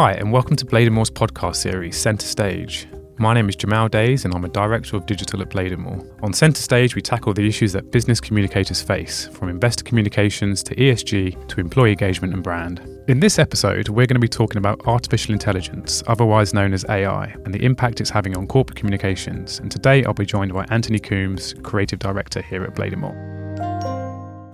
Hi, and welcome to Bladonmore's podcast series, Centre Stage. My name is Jamal Dayes, and I'm a Director of Digital at Bladonmore. On Centre Stage, we tackle the issues that business communicators face, from investor communications to ESG to employee engagement and brand. In this episode, we're going to be talking about artificial intelligence, otherwise known as AI, and the impact it's having on corporate communications. And today, I'll be joined by Anthony Coombes, Creative Director here at Bladonmore.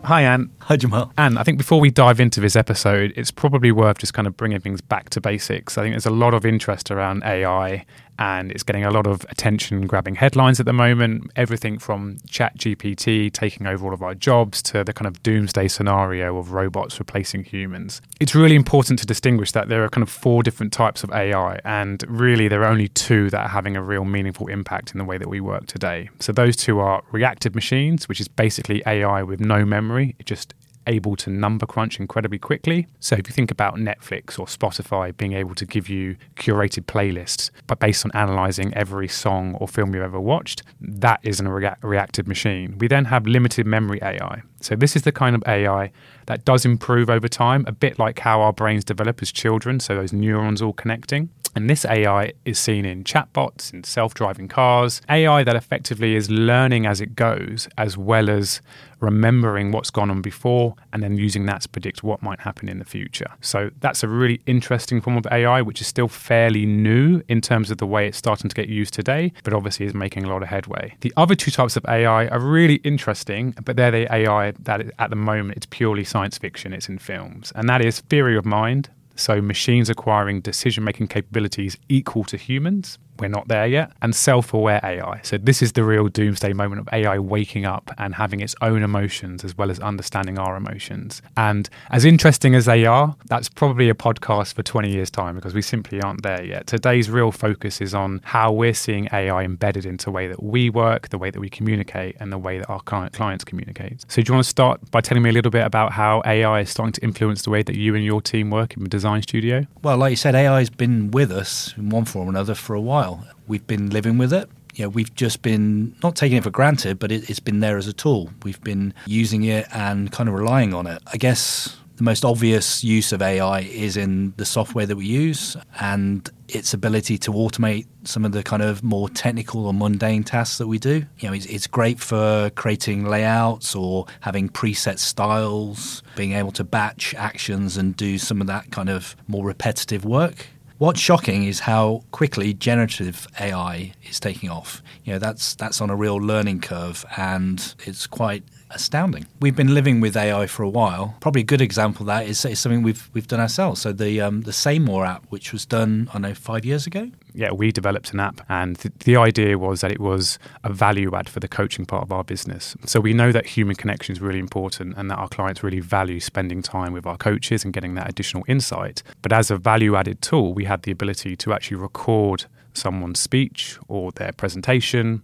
Hi, Anne. Hi, Jamal. And I think before we dive into this episode, it's probably worth just kind of bringing things back to basics. I think there's a lot of interest around AI and it's getting a lot of attention grabbing headlines at the moment. Everything from ChatGPT taking over all of our jobs to the kind of doomsday scenario of robots replacing humans. It's really important to distinguish that there are kind of four different types of AI, and really there are only two that are having a real meaningful impact in the way that we work today. So those two are reactive machines, which is basically AI with no memory. It just able to number crunch incredibly quickly. So if you think about Netflix or Spotify being able to give you curated playlists, but based on analyzing every song or film you've ever watched, that is a rea- reactive machine. We then have limited memory AI. So this is the kind of AI that does improve over time, a bit like how our brains develop as children, so those neurons all connecting. And this AI is seen in chatbots, in self driving cars, AI that effectively is learning as it goes, as well as remembering what's gone on before and then using that to predict what might happen in the future. So that's a really interesting form of AI, which is still fairly new in terms of the way it's starting to get used today, but obviously is making a lot of headway. The other two types of AI are really interesting, but they're the AI that at the moment it's purely science fiction, it's in films. And that is theory of mind, so, machines acquiring decision making capabilities equal to humans, we're not there yet, and self aware AI. So, this is the real doomsday moment of AI waking up and having its own emotions as well as understanding our emotions. And as interesting as they are, that's probably a podcast for 20 years' time because we simply aren't there yet. Today's real focus is on how we're seeing AI embedded into the way that we work, the way that we communicate, and the way that our clients communicate. So, do you want to start by telling me a little bit about how AI is starting to influence the way that you and your team work in the design studio? Well, like you said, AI has been with us in one form or another for a while while. We've been living with it. You know, we've just been not taking it for granted, but it, it's been there as a tool. We've been using it and kind of relying on it. I guess the most obvious use of AI is in the software that we use and its ability to automate some of the kind of more technical or mundane tasks that we do. You know, it's, it's, great for creating layouts or having preset styles, being able to batch actions and do some of that kind of more repetitive work. What's shocking is how quickly generative AI is taking off. You know, that's that's on a real learning curve, and it's quite astounding. We've been living with AI for a while. Probably a good example of that is, is something we've we've done ourselves. So the um, the More app, which was done, I know, five years ago. Yeah, we developed an app, and th- the idea was that it was a value add for the coaching part of our business. So we know that human connection is really important, and that our clients really value spending time with our coaches and getting that additional insight. But as a value added tool, we had the ability to actually record someone's speech or their presentation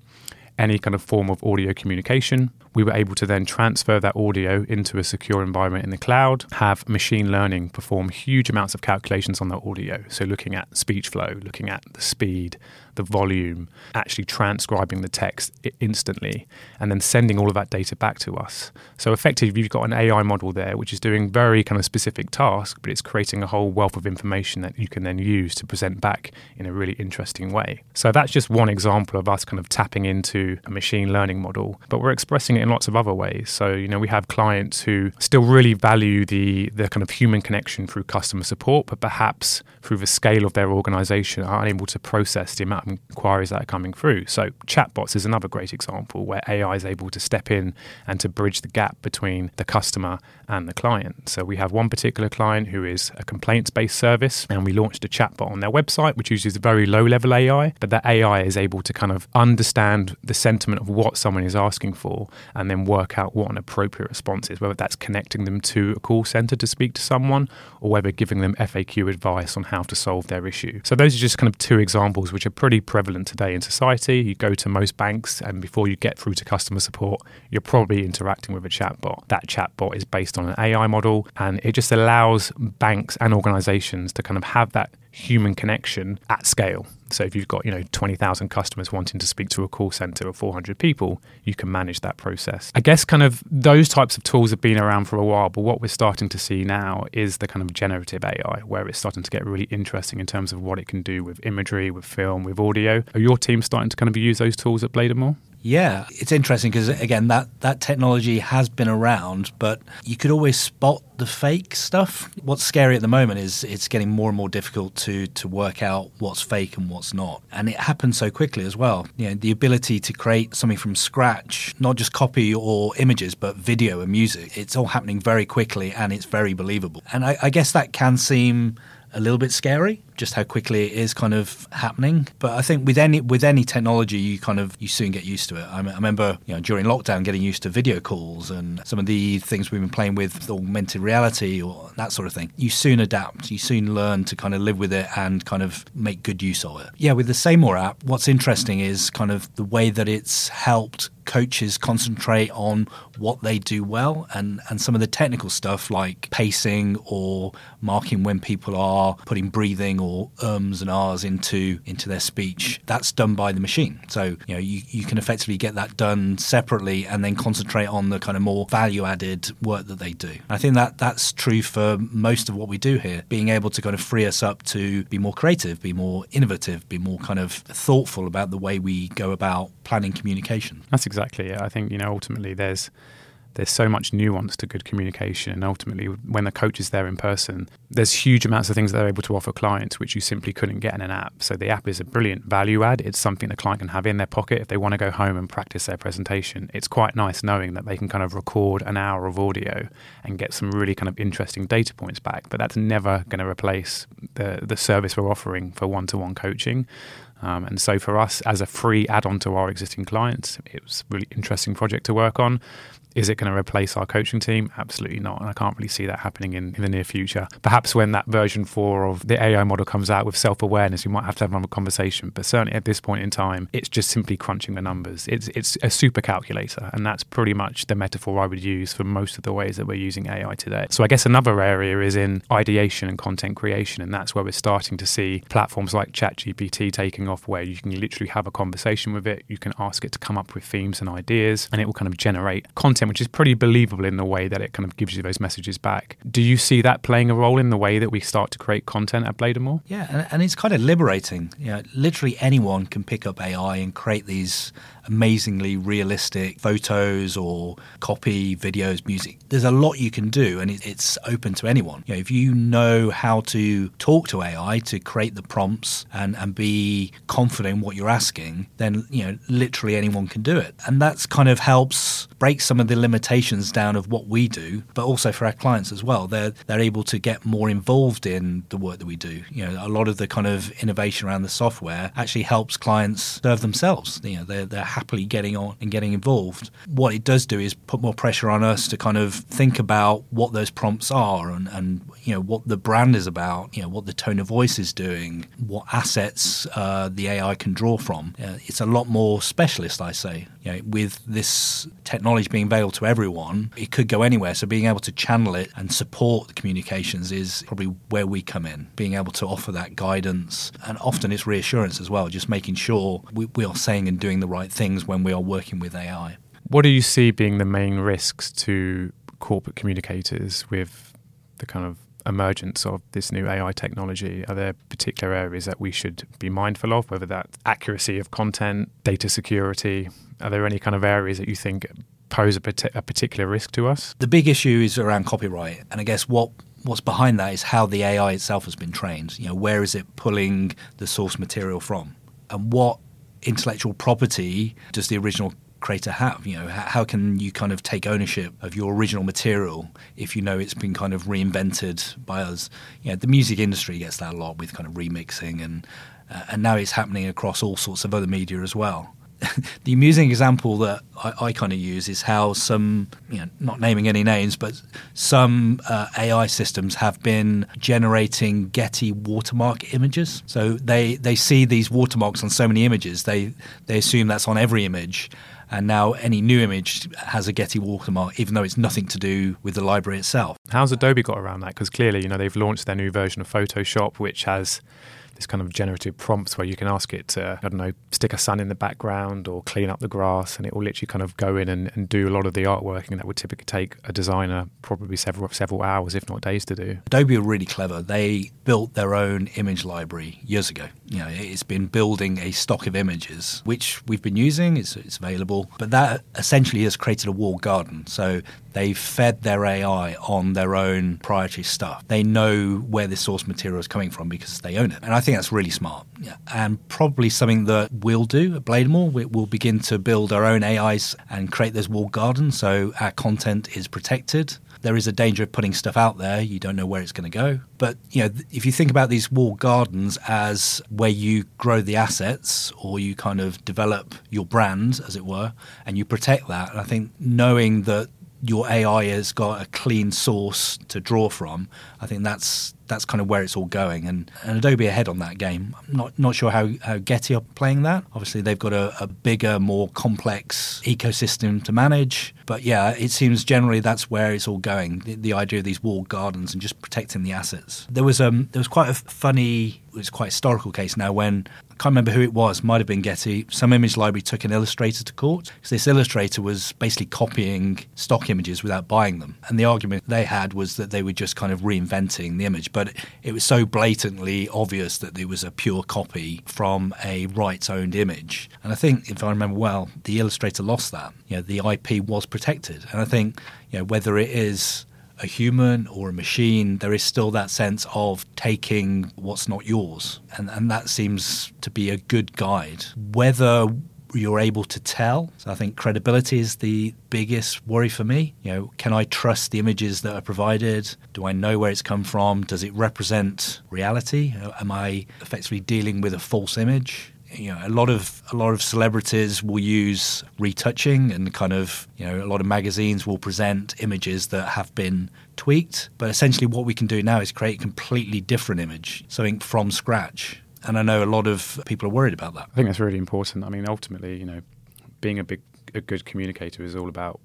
any kind of form of audio communication. We were able to then transfer that audio into a secure environment in the cloud, have machine learning perform huge amounts of calculations on that audio. So, looking at speech flow, looking at the speed, the volume, actually transcribing the text instantly, and then sending all of that data back to us. So effectively, you've got an AI model there which is doing very kind of specific tasks, but it's creating a whole wealth of information that you can then use to present back in a really interesting way. So that's just one example of us kind of tapping into a machine learning model, but we're expressing it in lots of other ways. So you know, we have clients who still really value the the kind of human connection through customer support, but perhaps through the scale of their organization are unable to process the amount of inquiries that are coming through. So, chatbots is another great example where AI is able to step in and to bridge the gap between the customer and the client. So, we have one particular client who is a complaints based service, and we launched a chatbot on their website, which uses very low level AI, but that AI is able to kind of understand the sentiment of what someone is asking for and then work out what an appropriate response is, whether that's connecting them to a call center to speak to someone or whether giving them FAQ advice on how to solve their issue. So, those are just kind of two examples which are pretty prevalent today in society. You go to most banks, and before you get through to customer support, you're probably interacting with a chatbot. That chatbot is based on an AI model, and it just allows banks and organizations to kind of have that human connection at scale. So if you've got, you know, 20,000 customers wanting to speak to a call center of 400 people, you can manage that process. I guess kind of those types of tools have been around for a while, but what we're starting to see now is the kind of generative AI where it's starting to get really interesting in terms of what it can do with imagery, with film, with audio. Are your team starting to kind of use those tools at Bladonmore? Yeah, it's interesting because again, that that technology has been around, but you could always spot the fake stuff. What's scary at the moment is it's getting more and more difficult to to work out what's fake and what's not, and it happens so quickly as well. You know, the ability to create something from scratch, not just copy or images, but video and music. It's all happening very quickly, and it's very believable. And I, I guess that can seem a little bit scary just how quickly it is kind of happening. But i think with any with any technology you kind of you soon get used to it. I, I remember you know during lockdown getting used to video calls and some of the things we've been playing with augmented reality or that sort of thing. You soon adapt. You soon learn to kind of live with it and kind of make good use of it. Yeah with the Saymore app what's interesting is kind of the way that it's helped coaches concentrate on what they do well and, and some of the technical stuff like pacing or marking when people are putting breathing or ums and ahs into into their speech. That's done by the machine. So you know you, you can effectively get that done separately and then concentrate on the kind of more value added work that they do. I think that that's true for most of what we do here. Being able to kind of free us up to be more creative, be more innovative, be more kind of thoughtful about the way we go about planning communication. That's exactly it. I think you know ultimately there's there's so much nuance to good communication and ultimately when the coach is there in person there's huge amounts of things that they're able to offer clients which you simply couldn't get in an app so the app is a brilliant value add it's something the client can have in their pocket if they want to go home and practice their presentation it's quite nice knowing that they can kind of record an hour of audio and get some really kind of interesting data points back but that's never going to replace the the service we're offering for one-to-one coaching um, and so for us, as a free add-on to our existing clients, it was a really interesting project to work on. Is it going to replace our coaching team? Absolutely not. And I can't really see that happening in, in the near future. Perhaps when that version four of the AI model comes out with self awareness, we might have to have another conversation. But certainly at this point in time, it's just simply crunching the numbers. It's, it's a super calculator. And that's pretty much the metaphor I would use for most of the ways that we're using AI today. So I guess another area is in ideation and content creation. And that's where we're starting to see platforms like ChatGPT taking off, where you can literally have a conversation with it. You can ask it to come up with themes and ideas, and it will kind of generate content, which is pretty believable in the way that it kind of gives you those messages back. Do you see that playing a role in the way that we start to create content at Bladonmore? Yeah, and, and it's kind of liberating. You know, literally anyone can pick up AI and create these amazingly realistic photos or copy, videos, music. There's a lot you can do, and it's open to anyone. You know, if you know how to talk to AI to create the prompts and, and be confident in what you're asking, then you know literally anyone can do it, and that's kind of helps break some of the limitations down of what we do, but also for our clients as well. They're they're able to get more involved in the work that we do. You know, a lot of the kind of innovation around the software actually helps clients serve themselves. You know, they're they're happily getting on and getting involved. What it does do is put more pressure on us to kind of think about what those prompts are and, and you know what the brand is about, you know what the tone of voice is doing, what assets uh, the AI can draw from. Uh, it's a lot more specialist, I say. You know, with this technology being available to everyone, it could go anywhere. So being able to channel it and support the communications is probably where we come in. Being able to offer that guidance and often it's reassurance as well, just making sure we, we are saying and doing the right things when we are working with AI. What do you see being the main risks to corporate communicators with the kind of emergence of this new AI technology? Are there particular areas that we should be mindful of, whether that's accuracy of content, data security? Are there any kind of areas that you think pose a, a particular risk to us? The big issue is around copyright. And I guess what what's behind that is how the AI itself has been trained. You know, where is it pulling the source material from, and what intellectual property does the original creator have? You know, how can you kind of take ownership of your original material if you know it's been kind of reinvented by us? You know, the music industry gets that a lot with kind of remixing, and uh, and now it's happening across all sorts of other media as well. the amusing example that I, I kind of use is how some, you know, not naming any names, but some uh, AI systems have been generating Getty watermark images. So they, they see these watermarks on so many images, they, they assume that's on every image. And now any new image has a Getty watermark, even though it's nothing to do with the library itself. How's Adobe got around that? Because clearly, you know, they've launched their new version of Photoshop, which has this kind of generative prompts where you can ask it to, I don't know, stick a sun in the background or clean up the grass, and it will literally kind of go in and, and do a lot of the artworking that would typically take a designer probably several several hours, if not days, to do. Adobe are really clever. They built their own image library years ago. You know, it's been building a stock of images, which we've been using. It's, it's available, but that essentially has created a walled garden. So They've fed their AI on their own proprietary stuff. They know where the source material is coming from because they own it. And I think that's really smart. Yeah. And probably something that we'll do at Bladonmore. We'll begin to build our own AIs and create those walled gardens so our content is protected there is a danger of putting stuff out there. You don't know where it's going to go. But you know, if you think about these walled gardens as where you grow the assets or you kind of develop your brand, as it were, and you protect that, and I think knowing that your AI has got a clean source to draw from. I think that's that's kind of where it's all going, and, and Adobe ahead on that game. I'm not not sure how, how Getty are playing that. Obviously, they've got a, a bigger, more complex ecosystem to manage. But yeah, it seems generally that's where it's all going. The, the idea of these walled gardens and just protecting the assets. There was um there was quite a funny, it's quite a historical case now when can't remember who it was, might have been Getty. Some image library took an illustrator to court because this illustrator was basically copying stock images without buying them. And the argument they had was that they were just kind of reinventing the image. But it was so blatantly obvious that it was a pure copy from a rights owned image. And I think, if I remember well, the illustrator lost that. You know, the IP was protected. And I think, you know, whether it is a human or a machine, there is still that sense of taking what's not yours. And, and that seems to be a good guide. Whether you're able to tell. So I think credibility is the biggest worry for me. You know, can I trust the images that are provided? Do I know where it's come from? Does it represent reality? Am I effectively dealing with a false image? You know, a lot of a lot of celebrities will use retouching, and kind of you know, a lot of magazines will present images that have been tweaked. But essentially, what we can do now is create a completely different image, something from scratch. And I know a lot of people are worried about that. I think that's really important. I mean, ultimately, you know, being a big, a good communicator is all about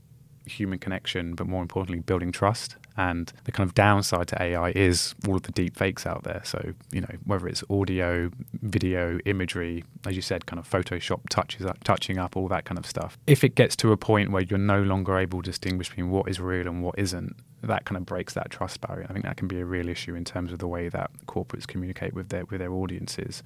human connection, but more importantly, building trust. And the kind of downside to AI is all of the deep fakes out there. So, you know, whether it's audio, video, imagery, as you said, kind of Photoshop touches up, touching up, all that kind of stuff. If it gets to a point where you're no longer able to distinguish between what is real and what isn't, that kind of breaks that trust barrier. I think that can be a real issue in terms of the way that corporates communicate with their with their audiences.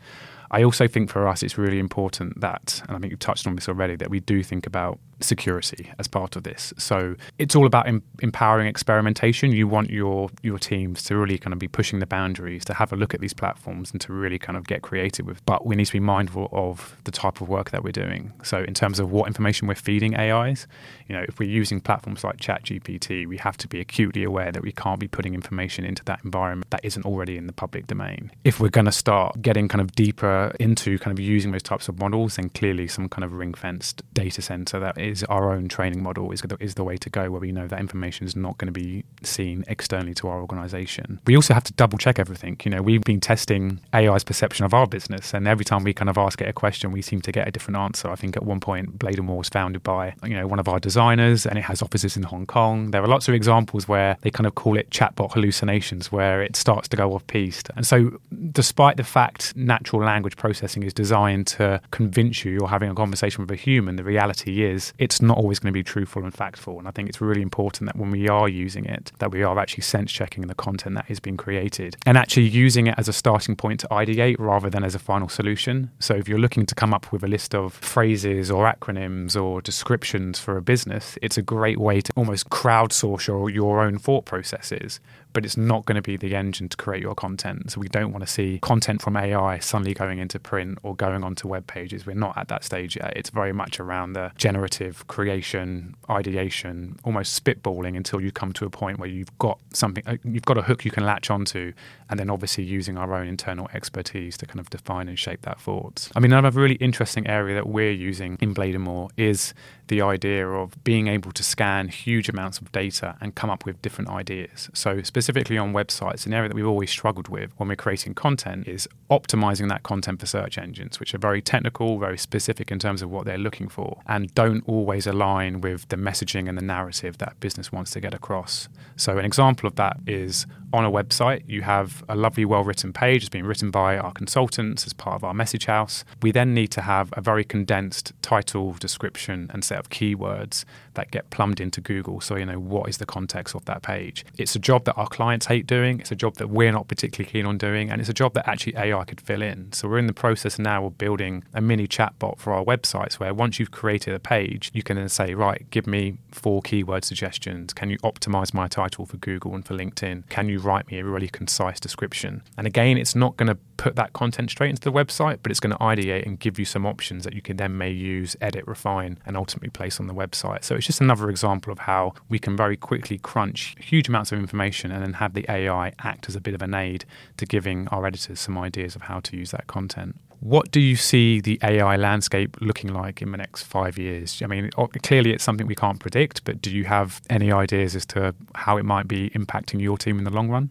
I also think for us it's really important that, and I think you've touched on this already, that we do think about security as part of this. So it's all about em- empowering experimentation. You want your your teams to really kind of be pushing the boundaries, to have a look at these platforms, and to really kind of get creative with. But we need to be mindful of the type of work that we're doing. So in terms of what information we're feeding AIs, you know, if we're using platforms like ChatGPT, we have to be acutely aware that we can't be putting information into that environment that isn't already in the public domain. If we're going to start getting kind of deeper Uh, into kind of using those types of models, then clearly some kind of ring fenced data center that is our own training model is, is the way to go, where we know that information is not going to be seen externally to our organization. We also have to double check everything. You know, we've been testing AI's perception of our business, and every time we kind of ask it a question, we seem to get a different answer. I think at one point, Bladonmore was founded by you know one of our designers, and it has offices in Hong Kong. There are lots of examples where they kind of call it chatbot hallucinations, where it starts to go off piste. And so, despite the fact natural language processing is designed to convince you you're having a conversation with a human, the reality is it's not always going to be truthful and factful. And I think it's really important that when we are using it, that we are actually sense checking the content that is being created and actually using it as a starting point to ideate rather than as a final solution. So if you're looking to come up with a list of phrases or acronyms or descriptions for a business, it's a great way to almost crowdsource your, your own thought processes but it's not going to be the engine to create your content. So we don't want to see content from AI suddenly going into print or going onto web pages. We're not at that stage yet. It's very much around the generative creation, ideation, almost spitballing until you come to a point where you've got something, uh, you've got a hook you can latch onto, and then obviously using our own internal expertise to kind of define and shape that forward. I mean, another really interesting area that we're using in Bladonmore is the idea of being able to scan huge amounts of data and come up with different ideas. So, specifically on websites, an area that we've always struggled with when we're creating content is optimizing that content for search engines, which are very technical, very specific in terms of what they're looking for, and don't always align with the messaging and the narrative that business wants to get across. So, an example of that is on a website, you have a lovely, well written page. It's been written by our consultants as part of our message house. We then need to have a very condensed title, description, and set of keywords that get plumbed into Google. So, you know, what is the context of that page? It's a job that our clients hate doing. It's a job that we're not particularly keen on doing. And it's a job that actually AI could fill in. So, we're in the process now of building a mini chatbot for our websites where once you've created a page, you can then say, right, give me four keyword suggestions. Can you optimize my title for Google and for LinkedIn? Can you write me a really concise description? And again, it's not going to put that content straight into the website, but it's going to ideate and give you some options that you can then may use, edit, refine, and ultimately place on the website. So it's just another example of how we can very quickly crunch huge amounts of information and then have the AI act as a bit of an aid to giving our editors some ideas of how to use that content. What do you see the AI landscape looking like in the next five years? I mean, clearly it's something we can't predict, but do you have any ideas as to how it might be impacting your team in the long run?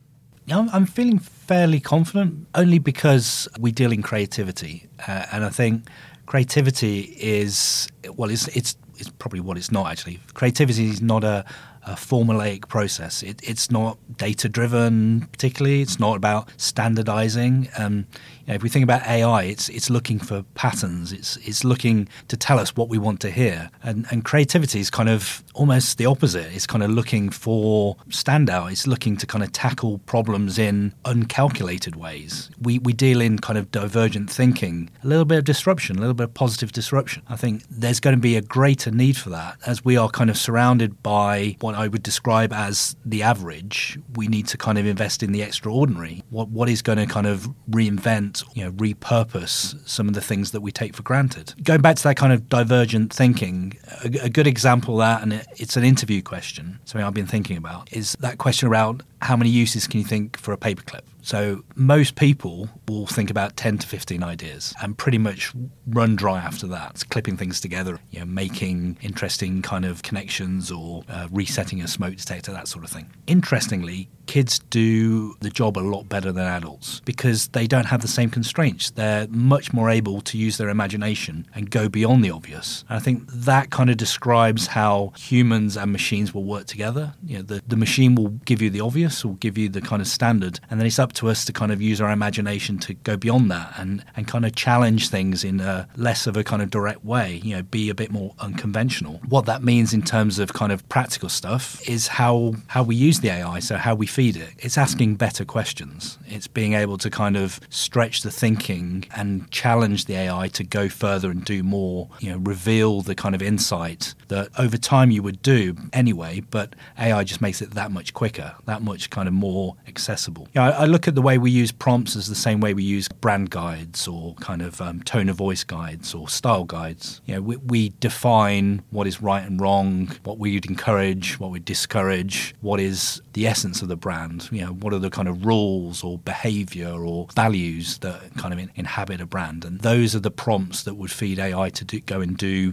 I'm feeling fairly confident only because we deal in creativity. Uh, and I think creativity is, well, it's, it's, it's probably what it's not actually. Creativity is not a, a formulaic process. It, it's not data driven, particularly. It's not about standardizing. Um, know, if we think about AI, it's it's looking for patterns. It's it's looking to tell us what we want to hear. And and creativity is kind of almost the opposite. It's kind of looking for standout. It's looking to kind of tackle problems in uncalculated ways. We we deal in kind of divergent thinking, a little bit of disruption, a little bit of positive disruption. I think there's going to be a greater need for that as we are kind of surrounded by what I would describe as the average. We need to kind of invest in the extraordinary. What what is going to kind of reinvent you know, repurpose some of the things that we take for granted. Going back to that kind of divergent thinking, a, a good example of that, and it, it's an interview question, something I've been thinking about, is that question around how many uses can you think for a paperclip? So most people will think about 10 to 15 ideas and pretty much run dry after that. It's clipping things together, you know, making interesting kind of connections or uh, resetting a smoke detector, that sort of thing. Interestingly, kids do the job a lot better than adults because they don't have the same constraints. They're much more able to use their imagination and go beyond the obvious. And I think that kind of describes how humans and machines will work together. You know, the, the machine will give you the obvious, will give you the kind of standard, and then it's up to us to kind of use our imagination to go beyond that and, and kind of challenge things in a less of a kind of direct way, you know, be a bit more unconventional. What that means in terms of kind of practical stuff is how how we use the AI, so how we feed it. It's asking better questions. It's being able to kind of stretch the thinking and challenge the AI to go further and do more, you know, reveal the kind of insight that over time you would do anyway, but AI just makes it that much quicker, that much kind of more accessible. You know, I, I look at the way we use prompts as the same way we use brand guides or kind of um, tone of voice guides or style guides. You know, we, we define what is right and wrong, what we'd encourage, what we'd discourage, what is the essence of the brand. You know, what are the kind of rules or behavior or values that kind of inhabit a brand, and those are the prompts that would feed AI to do, go and do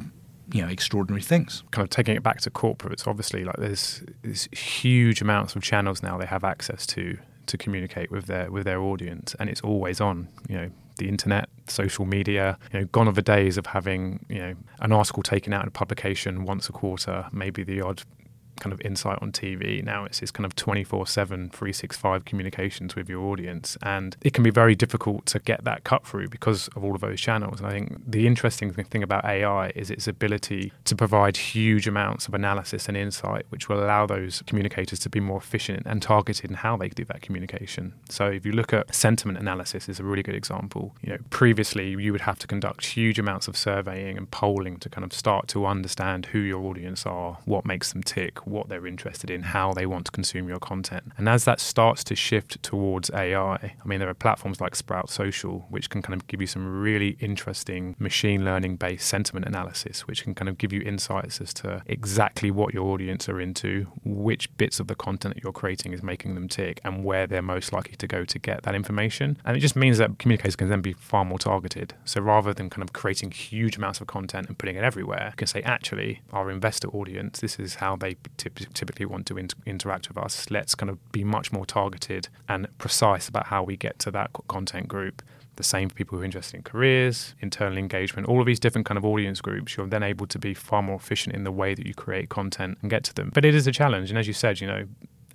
you know extraordinary things. Kind of taking it back to corporates, obviously, like there's, there's huge amounts of channels now they have access to to communicate with their with their audience, and it's always on. You know, the internet, social media. You know, gone are the days of having you know an article taken out in a publication once a quarter, maybe the odd kind of insight on TV. Now it's this kind of 24 7, 365 communications with your audience. And it can be very difficult to get that cut through because of all of those channels. And I think the interesting thing about AI is its ability to provide huge amounts of analysis and insight, which will allow those communicators to be more efficient and targeted in how they do that communication. So if you look at sentiment analysis is a really good example. You know, previously you would have to conduct huge amounts of surveying and polling to kind of start to understand who your audience are, what makes them tick, what they're interested in, how they want to consume your content. And as that starts to shift towards AI, I mean, there are platforms like Sprout Social, which can kind of give you some really interesting machine learning based sentiment analysis, which can kind of give you insights as to exactly what your audience are into, which bits of the content that you're creating is making them tick, and where they're most likely to go to get that information. And it just means that communicators can then be far more targeted. So rather than kind of creating huge amounts of content and putting it everywhere, you can say, actually, our investor audience, this is how they typically want to inter- interact with us. Let's kind of be much more targeted and precise about how we get to that content group the same for people who are interested in careers, internal engagement, all of these different kind of audience groups, you're then able to be far more efficient in the way that you create content and get to them. But it is a challenge. And as you said, you know,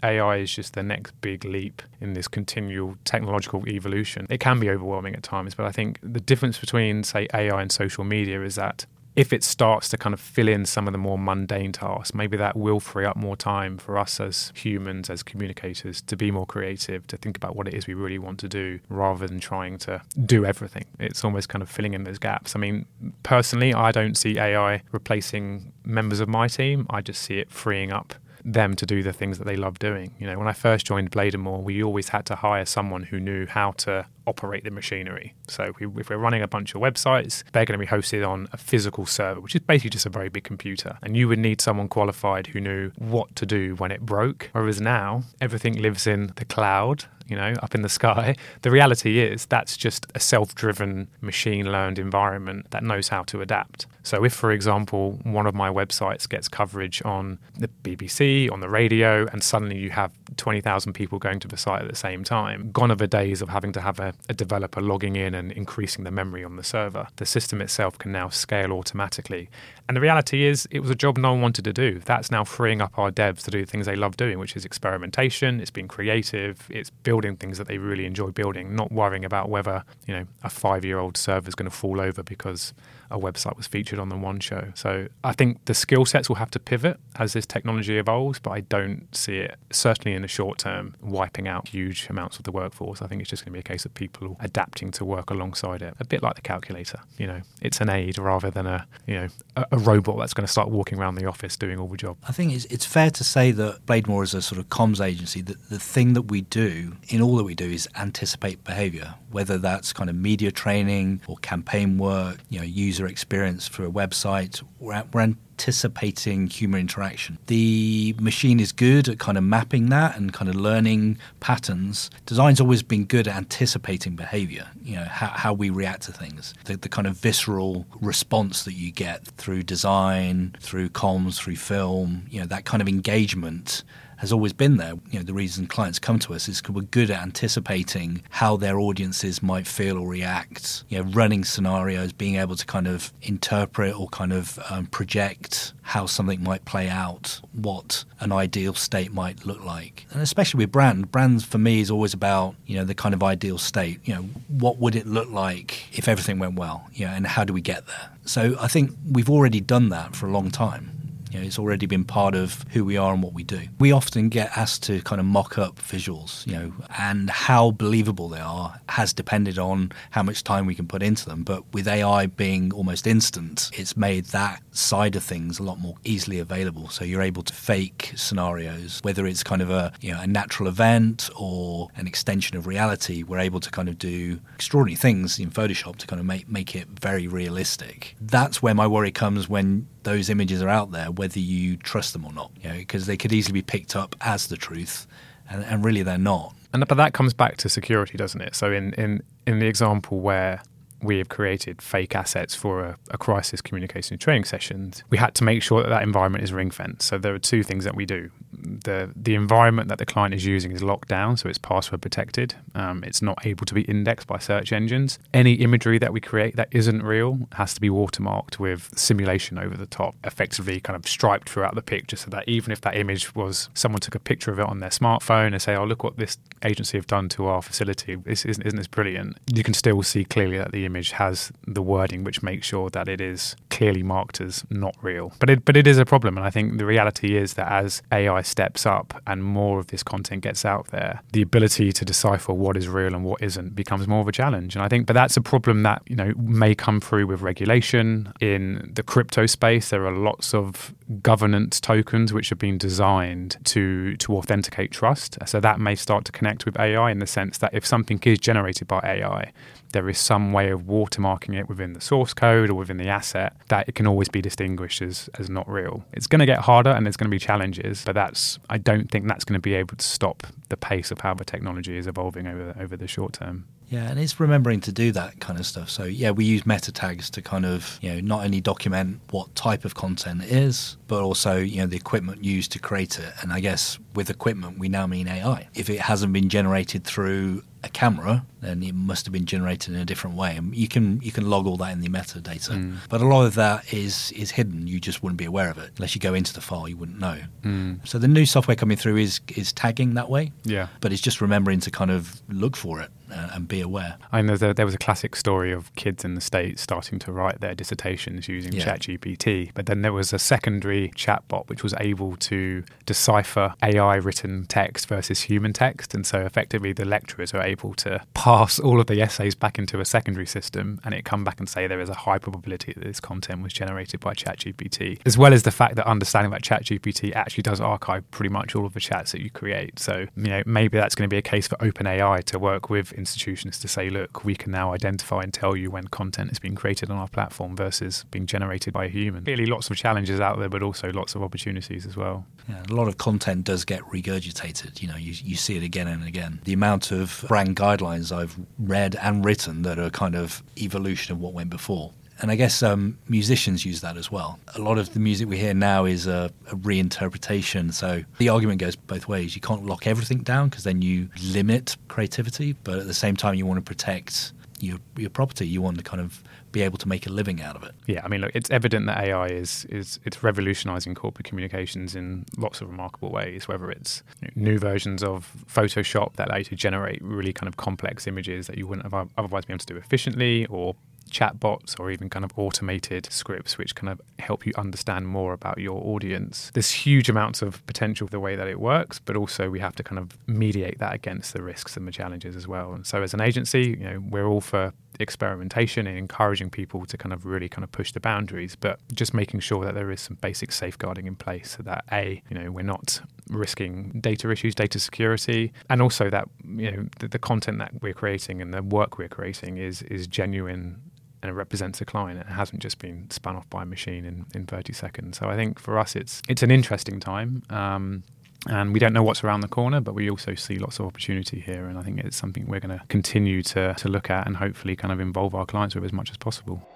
AI is just the next big leap in this continual technological evolution. It can be overwhelming at times, but I think the difference between, say, AI and social media is that if it starts to kind of fill in some of the more mundane tasks, maybe that will free up more time for us as humans, as communicators, to be more creative, to think about what it is we really want to do rather than trying to do everything. It's almost kind of filling in those gaps. I mean, personally, I don't see AI replacing members of my team, I just see it freeing up them to do the things that they love doing. You know, when I first joined Bladonmore, we always had to hire someone who knew how to operate the machinery. So if, we, if we're running a bunch of websites, they're going to be hosted on a physical server, which is basically just a very big computer. And you would need someone qualified who knew what to do when it broke. Whereas now, everything lives in the cloud you know, up in the sky. The reality is that's just a self driven, machine learned environment that knows how to adapt. So, if, for example, one of my websites gets coverage on the BBC, on the radio, and suddenly you have 20,000 people going to the site at the same time, gone are the days of having to have a, a developer logging in and increasing the memory on the server. The system itself can now scale automatically. And the reality is, it was a job no one wanted to do. That's now freeing up our devs to do things they love doing, which is experimentation, it's being creative, it's building things that they really enjoy building, not worrying about whether, you know, a five year old server is going to fall over because a website was featured on the one show. So I think the skill sets will have to pivot as this technology evolves, but I don't see it, certainly in the short term, wiping out huge amounts of the workforce. I think it's just going to be a case of people adapting to work alongside it, a bit like the calculator. You know, it's an aid rather than a, you know, a, a robot that's going to start walking around the office doing all the job. I think it's, it's fair to say that Bladonmore is a sort of comms agency, that the thing that we do in all that we do is anticipate behavior, whether that's kind of media training or campaign work, you know, user experience for a website. We're, we're anticipating human interaction. The machine is good at kind of mapping that and kind of learning patterns. Design's always been good at anticipating behavior, you know, how, how we react to things. The, the kind of visceral response that you get through design, through comms, through film, you know, that kind of engagement has always been there. You know, the reason clients come to us is because we're good at anticipating how their audiences might feel or react. You know, running scenarios, being able to kind of interpret or kind of um, project how something might play out, what an ideal state might look like. And especially with brand, brands for me is always about, you know, the kind of ideal state. You know, what would it look like if everything went well? You know, and how do we get there? So I think we've already done that for a long time. You know, it's already been part of who we are and what we do. We often get asked to kind of mock up visuals, you know, and how believable they are has depended on how much time we can put into them. But with AI being almost instant, it's made that side of things a lot more easily available. So you're able to fake scenarios, whether it's kind of a you know a natural event or an extension of reality. We're able to kind of do extraordinary things in Photoshop to kind of make make it very realistic. That's where my worry comes when those images are out there, whether you trust them or not, you know, because they could easily be picked up as the truth, and, and really they're not. And but that comes back to security, doesn't it? So in in in the example where we have created fake assets for a, a, crisis communication training sessions, we had to make sure that that environment is ring fenced. So there are two things that we do. The the environment that the client is using is locked down, so it's password protected. Um, it's not able to be indexed by search engines. Any imagery that we create that isn't real has to be watermarked with simulation over the top, effectively kind of striped throughout the picture, so that even if that image was someone took a picture of it on their smartphone and say, "Oh, look what this agency have done to our facility," this isn't, isn't this brilliant? You can still see clearly that the image has the wording which makes sure that it is clearly marked as not real. But it but it is a problem, and I think the reality is that as AI steps up and more of this content gets out there, the ability to decipher what is real and what isn't becomes more of a challenge. And I think, but that's a problem that you know may come through with regulation in the crypto space. There are lots of governance tokens which have been designed to to authenticate trust. So that may start to connect with AI in the sense that if something is generated by AI, there is some way of watermarking it within the source code or within the asset that it can always be distinguished as, as not real. It's going to get harder and there's going to be challenges, but that's I don't think that's going to be able to stop the pace of how the technology is evolving over over the short term. Yeah, and it's remembering to do that kind of stuff. So yeah, we use meta tags to kind of you know not only document what type of content it is, but also you know the equipment used to create it. And I guess with equipment we now mean AI. If it hasn't been generated through a camera, then it must have been generated in a different way. And you can you can log all that in the metadata, mm. but a lot of that is is hidden. You just wouldn't be aware of it unless you go into the file. You wouldn't know. Mm. So the new software coming through is is tagging that way. Yeah, but it's just remembering to kind of look for it Uh, and be aware. I know there, there was a classic story of kids in the States starting to write their dissertations using yeah. ChatGPT, but then there was a secondary chatbot which was able to decipher AI written text versus human text. And so effectively the lecturers are able to pass all of the essays back into a secondary system and it come back and say there is a high probability that this content was generated by ChatGPT, as well as the fact that understanding that ChatGPT actually does archive pretty much all of the chats that you create. So, you know, maybe that's going to be a case for OpenAI to work with institutions to say, look, we can now identify and tell you when content is being created on our platform versus being generated by a human. Clearly, lots of challenges out there, but also lots of opportunities as well. Yeah, a lot of content does get regurgitated. You know, you, you see it again and again. The amount of brand guidelines I've read and written that are kind of evolution of what went before and I guess um, musicians use that as well. A lot of the music we hear now is a, a reinterpretation. So the argument goes both ways. You can't lock everything down because then you limit creativity, but at the same time, you want to protect your your property. You want to kind of be able to make a living out of it. Yeah, I mean, look, it's evident that AI is is it's revolutionising corporate communications in lots of remarkable ways. Whether it's new versions of Photoshop that allow you to generate really kind of complex images that you wouldn't have otherwise be able to do efficiently, or chatbots or even kind of automated scripts which kind of help you understand more about your audience. There's huge amounts of potential the way that it works, but also we have to kind of mediate that against the risks and the challenges as well. And so as an agency, you know, we're all for experimentation and encouraging people to kind of really kind of push the boundaries, but just making sure that there is some basic safeguarding in place so that a, you know, we're not risking data issues, data security, and also that you know the, the content that we're creating and the work we're creating is is genuine and it represents a client. It hasn't just been spun off by a machine in, in 30 seconds. So I think for us, it's it's an interesting time. Um, and we don't know what's around the corner, but we also see lots of opportunity here. And I think it's something we're going to continue to, to look at and hopefully kind of involve our clients with as much as possible.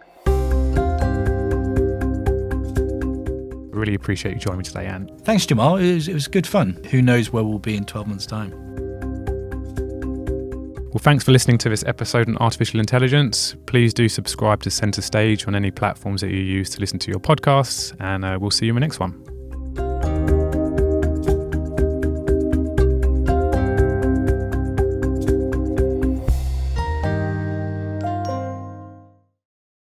Really appreciate you joining me today, Anne. Thanks, Jamal. It was, it was good fun. Who knows where we'll be in 12 months' time? Well, thanks for listening to this episode on artificial intelligence. Please do subscribe to Centre Stage on any platforms that you use to listen to your podcasts, and uh, we'll see you in the next one.